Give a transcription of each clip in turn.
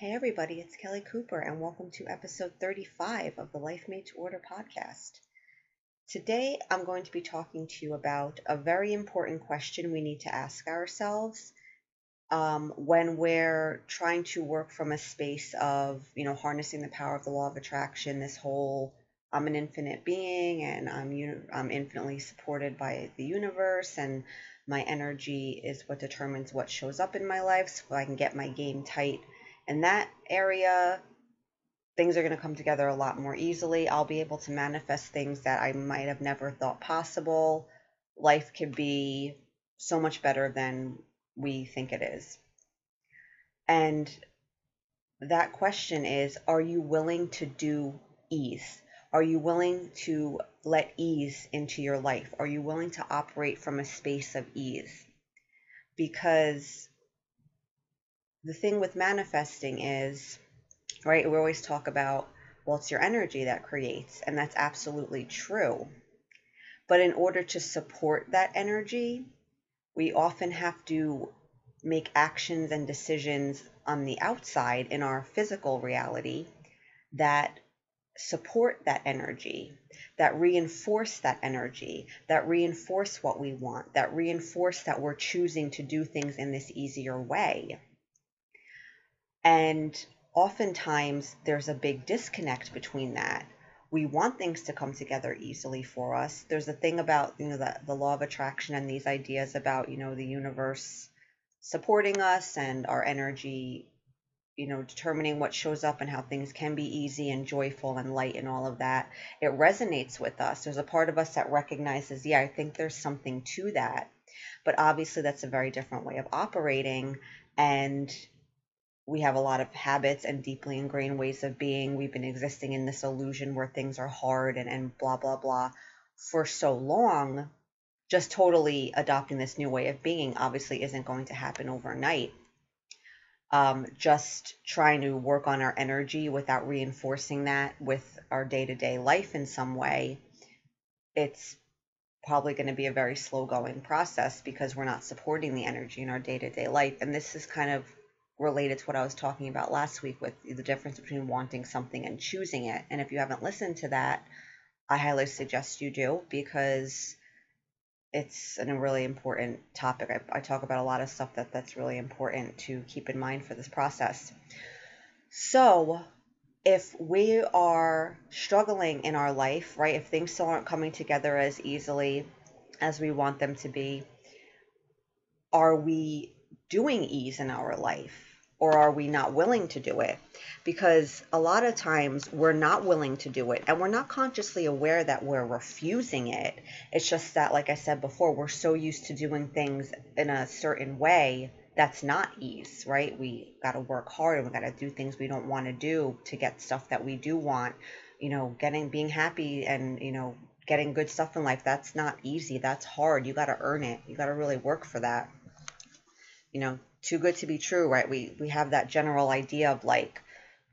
Hey, everybody, it's Kelly Cooper, and welcome to episode 35 of the Life Made to Order podcast. Today, I'm going to be talking to you about a very important question we need to ask ourselves um, when we're trying to work from a space of, you know, harnessing the power of the law of attraction, this whole I'm an infinite being and I'm, uni- I'm infinitely supported by the universe, and my energy is what determines what shows up in my life so I can get my game tight in that area, things are going to come together a lot more easily. I'll be able to manifest things that I might have never thought possible. Life could be so much better than we think it is. And that question is Are you willing to do ease? Are you willing to let ease into your life? Are you willing to operate from a space of ease? Because the thing with manifesting is, right, we always talk about, well, it's your energy that creates, and that's absolutely true. But in order to support that energy, we often have to make actions and decisions on the outside in our physical reality that support that energy, that reinforce that energy, that reinforce what we want, that reinforce that we're choosing to do things in this easier way. And oftentimes there's a big disconnect between that. We want things to come together easily for us. There's a thing about, you know, the, the law of attraction and these ideas about, you know, the universe supporting us and our energy, you know, determining what shows up and how things can be easy and joyful and light and all of that. It resonates with us. There's a part of us that recognizes, yeah, I think there's something to that. But obviously, that's a very different way of operating. And we have a lot of habits and deeply ingrained ways of being. We've been existing in this illusion where things are hard and, and blah, blah, blah for so long. Just totally adopting this new way of being obviously isn't going to happen overnight. Um, just trying to work on our energy without reinforcing that with our day to day life in some way, it's probably going to be a very slow going process because we're not supporting the energy in our day to day life. And this is kind of related to what I was talking about last week with the difference between wanting something and choosing it. And if you haven't listened to that, I highly suggest you do because it's a really important topic. I, I, talk about a lot of stuff that that's really important to keep in mind for this process. So, if we are struggling in our life, right, if things still aren't coming together as easily as we want them to be, are we doing ease in our life? Or are we not willing to do it? Because a lot of times we're not willing to do it and we're not consciously aware that we're refusing it. It's just that, like I said before, we're so used to doing things in a certain way that's not ease, right? We got to work hard and we got to do things we don't want to do to get stuff that we do want. You know, getting, being happy and, you know, getting good stuff in life, that's not easy. That's hard. You got to earn it. You got to really work for that. You know, too good to be true, right? We we have that general idea of like,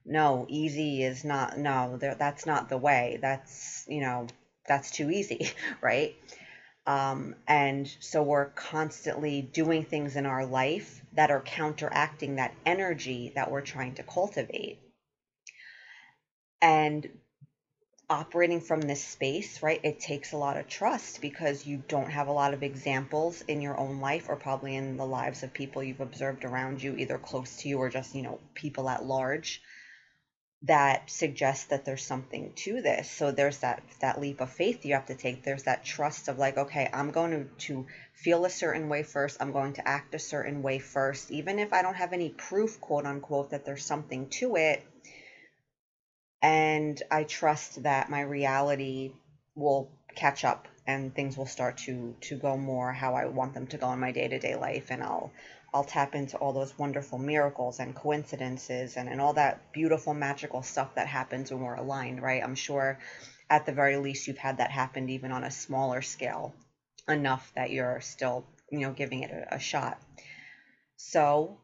no, easy is not no, that's not the way. That's you know that's too easy, right? Um, and so we're constantly doing things in our life that are counteracting that energy that we're trying to cultivate. And operating from this space, right, it takes a lot of trust because you don't have a lot of examples in your own life or probably in the lives of people you've observed around you, either close to you or just, you know, people at large that suggest that there's something to this. So there's that that leap of faith you have to take. There's that trust of like, okay, I'm going to, to feel a certain way first. I'm going to act a certain way first, even if I don't have any proof, quote unquote, that there's something to it and I trust that my reality will catch up and things will start to to go more how I want them to go in my day-to-day life and I'll I'll tap into all those wonderful miracles and coincidences and, and all that beautiful magical stuff that happens when we're aligned, right? I'm sure at the very least you've had that happen even on a smaller scale enough that you're still, you know, giving it a, a shot. So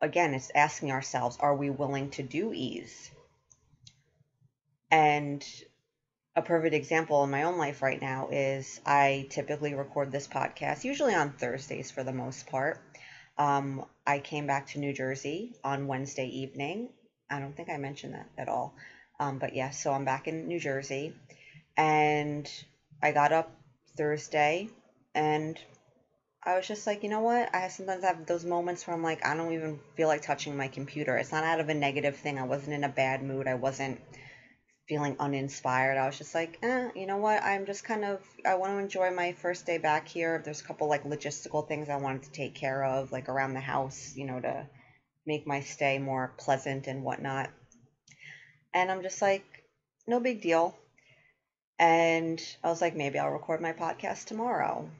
again, it's asking ourselves, are we willing to do ease? And a perfect example in my own life right now is I typically record this podcast, usually on Thursdays for the most part. Um, I came back to New Jersey on Wednesday evening. I don't think I mentioned that at all. Um, but yeah, so I'm back in New Jersey. And I got up Thursday and I was just like, you know what? I sometimes have those moments where I'm like, I don't even feel like touching my computer. It's not out of a negative thing. I wasn't in a bad mood. I wasn't feeling uninspired. I was just like, eh, you know what? I'm just kind of, I want to enjoy my first day back here. There's a couple like logistical things I wanted to take care of, like around the house, you know, to make my stay more pleasant and whatnot. And I'm just like, no big deal. And I was like, maybe I'll record my podcast tomorrow.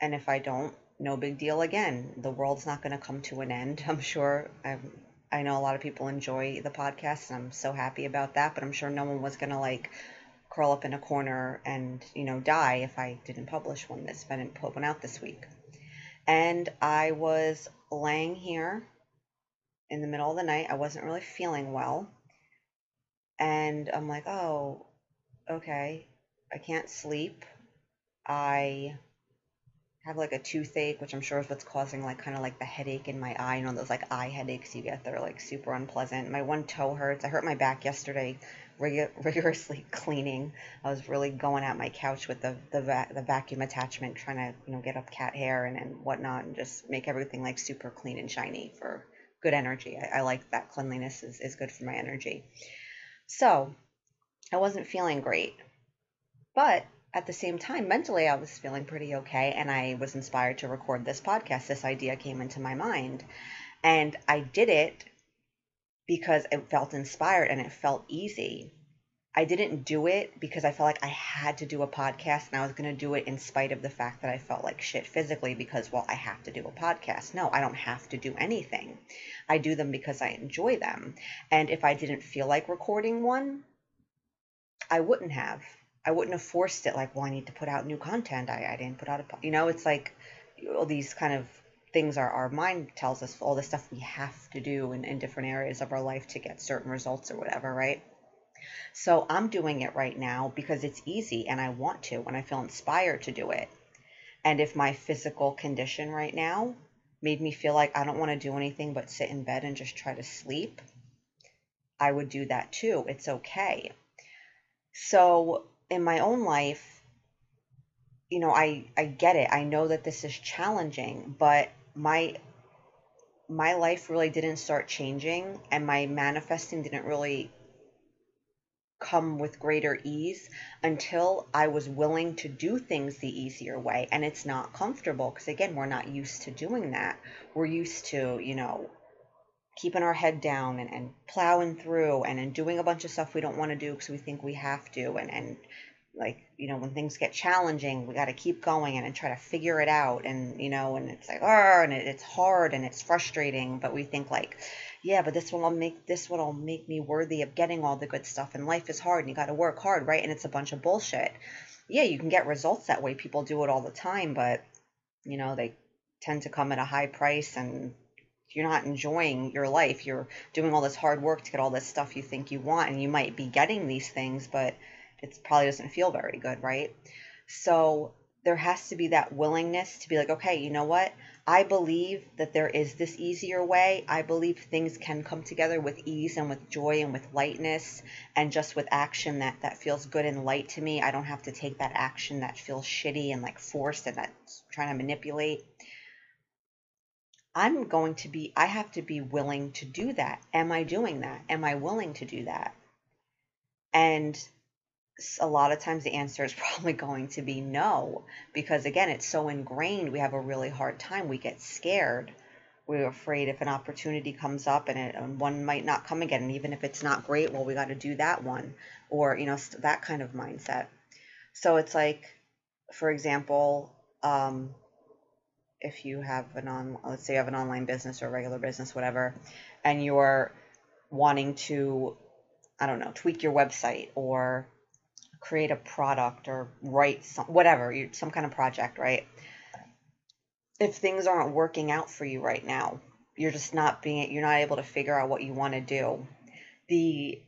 And if I don't, no big deal again. The world's not going to come to an end. I'm sure I'm I know a lot of people enjoy the podcast, and I'm so happy about that. But I'm sure no one was gonna like curl up in a corner and you know die if I didn't publish one this. If I didn't put one out this week. And I was laying here in the middle of the night. I wasn't really feeling well, and I'm like, oh, okay, I can't sleep. I have like a toothache, which I'm sure is what's causing like kind of like the headache in my eye. You know those like eye headaches you get that are like super unpleasant. My one toe hurts. I hurt my back yesterday, rig- rigorously cleaning. I was really going at my couch with the the, va- the vacuum attachment, trying to you know get up cat hair and, and whatnot, and just make everything like super clean and shiny for good energy. I, I like that cleanliness is, is good for my energy. So I wasn't feeling great, but at the same time, mentally, I was feeling pretty okay, and I was inspired to record this podcast. This idea came into my mind, and I did it because it felt inspired and it felt easy. I didn't do it because I felt like I had to do a podcast and I was going to do it in spite of the fact that I felt like shit physically because, well, I have to do a podcast. No, I don't have to do anything. I do them because I enjoy them. And if I didn't feel like recording one, I wouldn't have. I wouldn't have forced it like, well, I need to put out new content. I, I didn't put out a, you know, it's like all these kind of things our, our mind tells us all the stuff we have to do in, in different areas of our life to get certain results or whatever, right? So I'm doing it right now because it's easy and I want to and I feel inspired to do it. And if my physical condition right now made me feel like I don't want to do anything but sit in bed and just try to sleep, I would do that too. It's okay. So in my own life, you know, I I get it. I know that this is challenging, but my my life really didn't start changing and my manifesting didn't really come with greater ease until I was willing to do things the easier way. And it's not comfortable because, again, we're not used to doing that. We're used to, you know, keeping our head down and, and plowing through and, and doing a bunch of stuff we don't want to do because we think we have to and, and like you know when things get challenging we got to keep going and, and, try to figure it out and you know and it's like oh and it, it's hard and it's frustrating but we think like yeah but this will make this will make me worthy of getting all the good stuff and life is hard and you got to work hard right? And it's a bunch of bullshit. Yeah you can get results that way. People do it all the time but you know they tend to come at a high price and you're not enjoying your life. You're doing all this hard work to get all this stuff you think you want, and you might be getting these things, but it probably doesn't feel very good, right? So there has to be that willingness to be like, okay, you know what? I believe that there is this easier way. I believe things can come together with ease and with joy and with lightness and just with action that, that feels good and light to me. I don't have to take that action that feels shitty and like forced and that's trying to manipulate. I'm going to be, I have to be willing to do that. Am I doing that? Am I willing to do that? And a lot of times the answer is probably going to be no, because again, it's so ingrained. We have a really hard time. We get scared. We're afraid if an opportunity comes up and, it, and one might not come again. And even if it's not great, well, we got to do that one, or you know, that kind of mindset. So it's like, for example, um, if you have an on, let's say you have an online business or a regular business, whatever, and you're wanting to, I don't know, tweak your website or create a product or write some whatever, you some kind of project, right? If things aren't working out for you right now, you're just not being you're not able to figure out what you want to do. The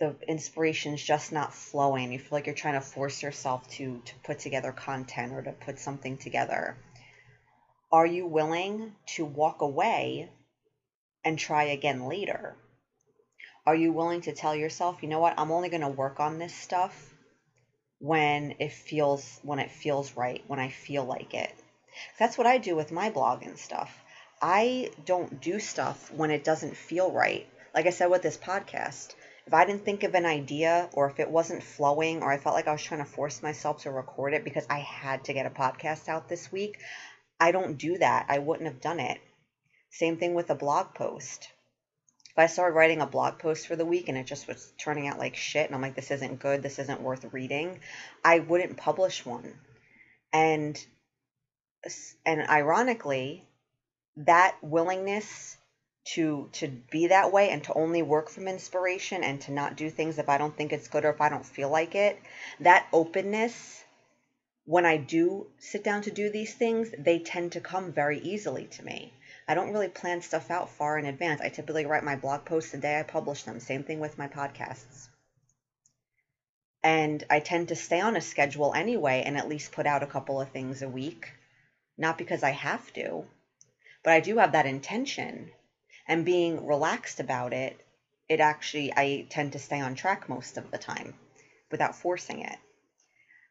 the inspiration's just not flowing. You feel like you're trying to force yourself to to put together content or to put something together Are you willing to walk away and try again later? Are you willing to tell yourself, you know what, I'm only going to work on this stuff when it feels when it feels right, when I feel like it. That's what I do with my blog and stuff. I don't do stuff when it doesn't feel right. Like I said with this podcast, if I didn't think of an idea or if it wasn't flowing or I felt like I was trying to force myself to record it because I had to get a podcast out this week, I don't do that. I wouldn't have done it. Same thing with a blog post. If I started writing a blog post for the week and it just was turning out like shit and I'm like, this isn't good, this isn't worth reading, I wouldn't publish one. And and ironically, that willingness to to be that way and to only work from inspiration and to not do things if I don't think it's good or if I don't feel like it, that openness when I do sit down to do these things, they tend to come very easily to me. I don't really plan stuff out far in advance. I typically write my blog posts the day I publish them. Same thing with my podcasts. And I tend to stay on a schedule anyway and at least put out a couple of things a week. Not because I have to, but I do have that intention. And being relaxed about it, it actually, I tend to stay on track most of the time without forcing it.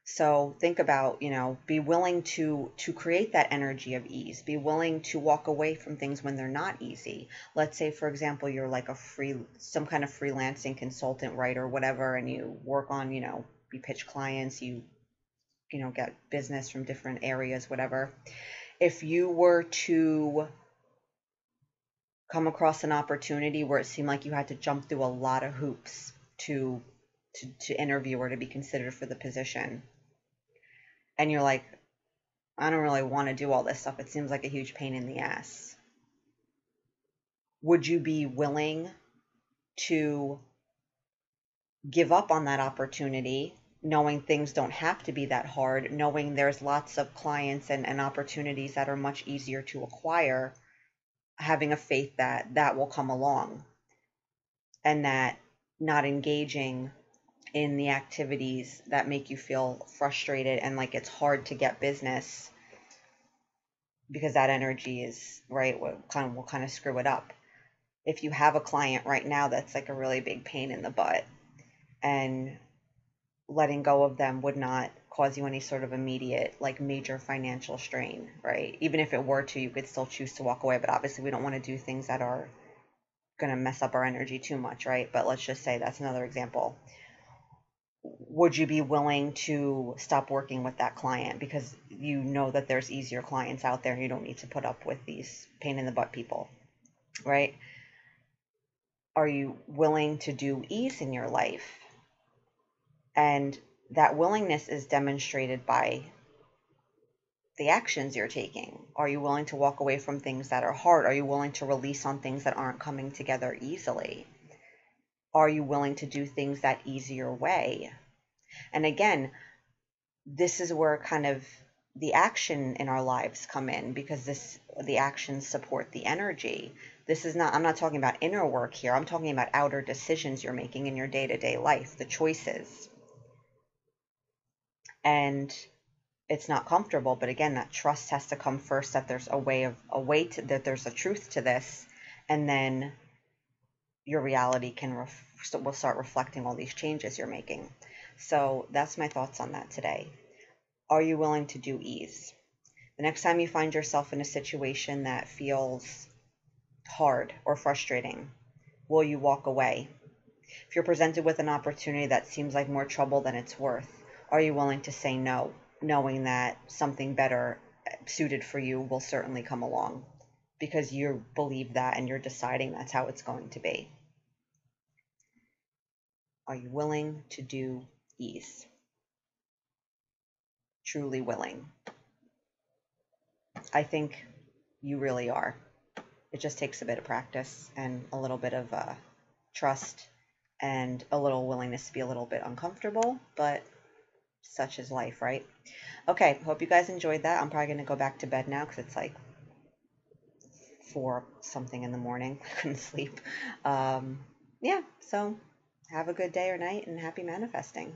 So think about, you know, be willing to to create that energy of ease. Be willing to walk away from things when they're not easy. Let's say for example, you're like a free some kind of freelancing consultant, writer, whatever and you work on, you know, you pitch clients, you you know, get business from different areas, whatever. If you were to come across an opportunity where it seemed like you had to jump through a lot of hoops to to, to interview or to be considered for the position and you're like, I don't really want to do all this stuff. It seems like a huge pain in the ass. Would you be willing to give up on that opportunity, knowing things don't have to be that hard, knowing there's lots of clients and, and opportunities that are much easier to acquire, having a faith that that will come along and that not engaging in the activities that make you feel frustrated and like it's hard to get business because that energy is right what kind of will kind of screw it up. If you have a client right now that's like a really big pain in the butt and letting go of them would not cause you any sort of immediate like major financial strain right? Even if it were to you could still choose to walk away but obviously we don't want to do things that are going to mess up our energy too much right? But let's just say that's another example would you be willing to stop working with that client because you know that there's easier clients out there and you don't need to put up with these pain in the butt people, right? Are you willing to do ease in your life? And that willingness is demonstrated by the actions you're taking. Are you willing to walk away from things that are hard? Are you willing to release on things that aren't coming together easily? Are you willing to do things that easier way? And again, this is where kind of the action in our lives come in because this the actions support the energy. This is not I'm not talking about inner work here. I'm talking about outer decisions you're making in your day-to-day life, the choices. And it's not comfortable, but again, that trust has to come first that there's a way of a way to that there's a truth to this and then your reality can ref, will start reflecting all these changes you're making. So that's my thoughts on that today. Are you willing to do ease? The next time you find yourself in a situation that feels hard or frustrating, will you walk away? If you're presented with an opportunity that seems like more trouble than it's worth, are you willing to say no, knowing that something better eh, suited for you will certainly come along? Because you believe that and you're deciding that's how it's going to be. Are you willing to do ease? Truly willing. I think you really are. It just takes a bit of practice and a little bit of uh, trust and a little willingness to be a little bit uncomfortable, but such is life, right? Okay, hope you guys enjoyed that. I'm probably going to go back to bed now because it's like four something in the morning. I couldn't sleep. Um, yeah, so have a good day or night and happy manifesting.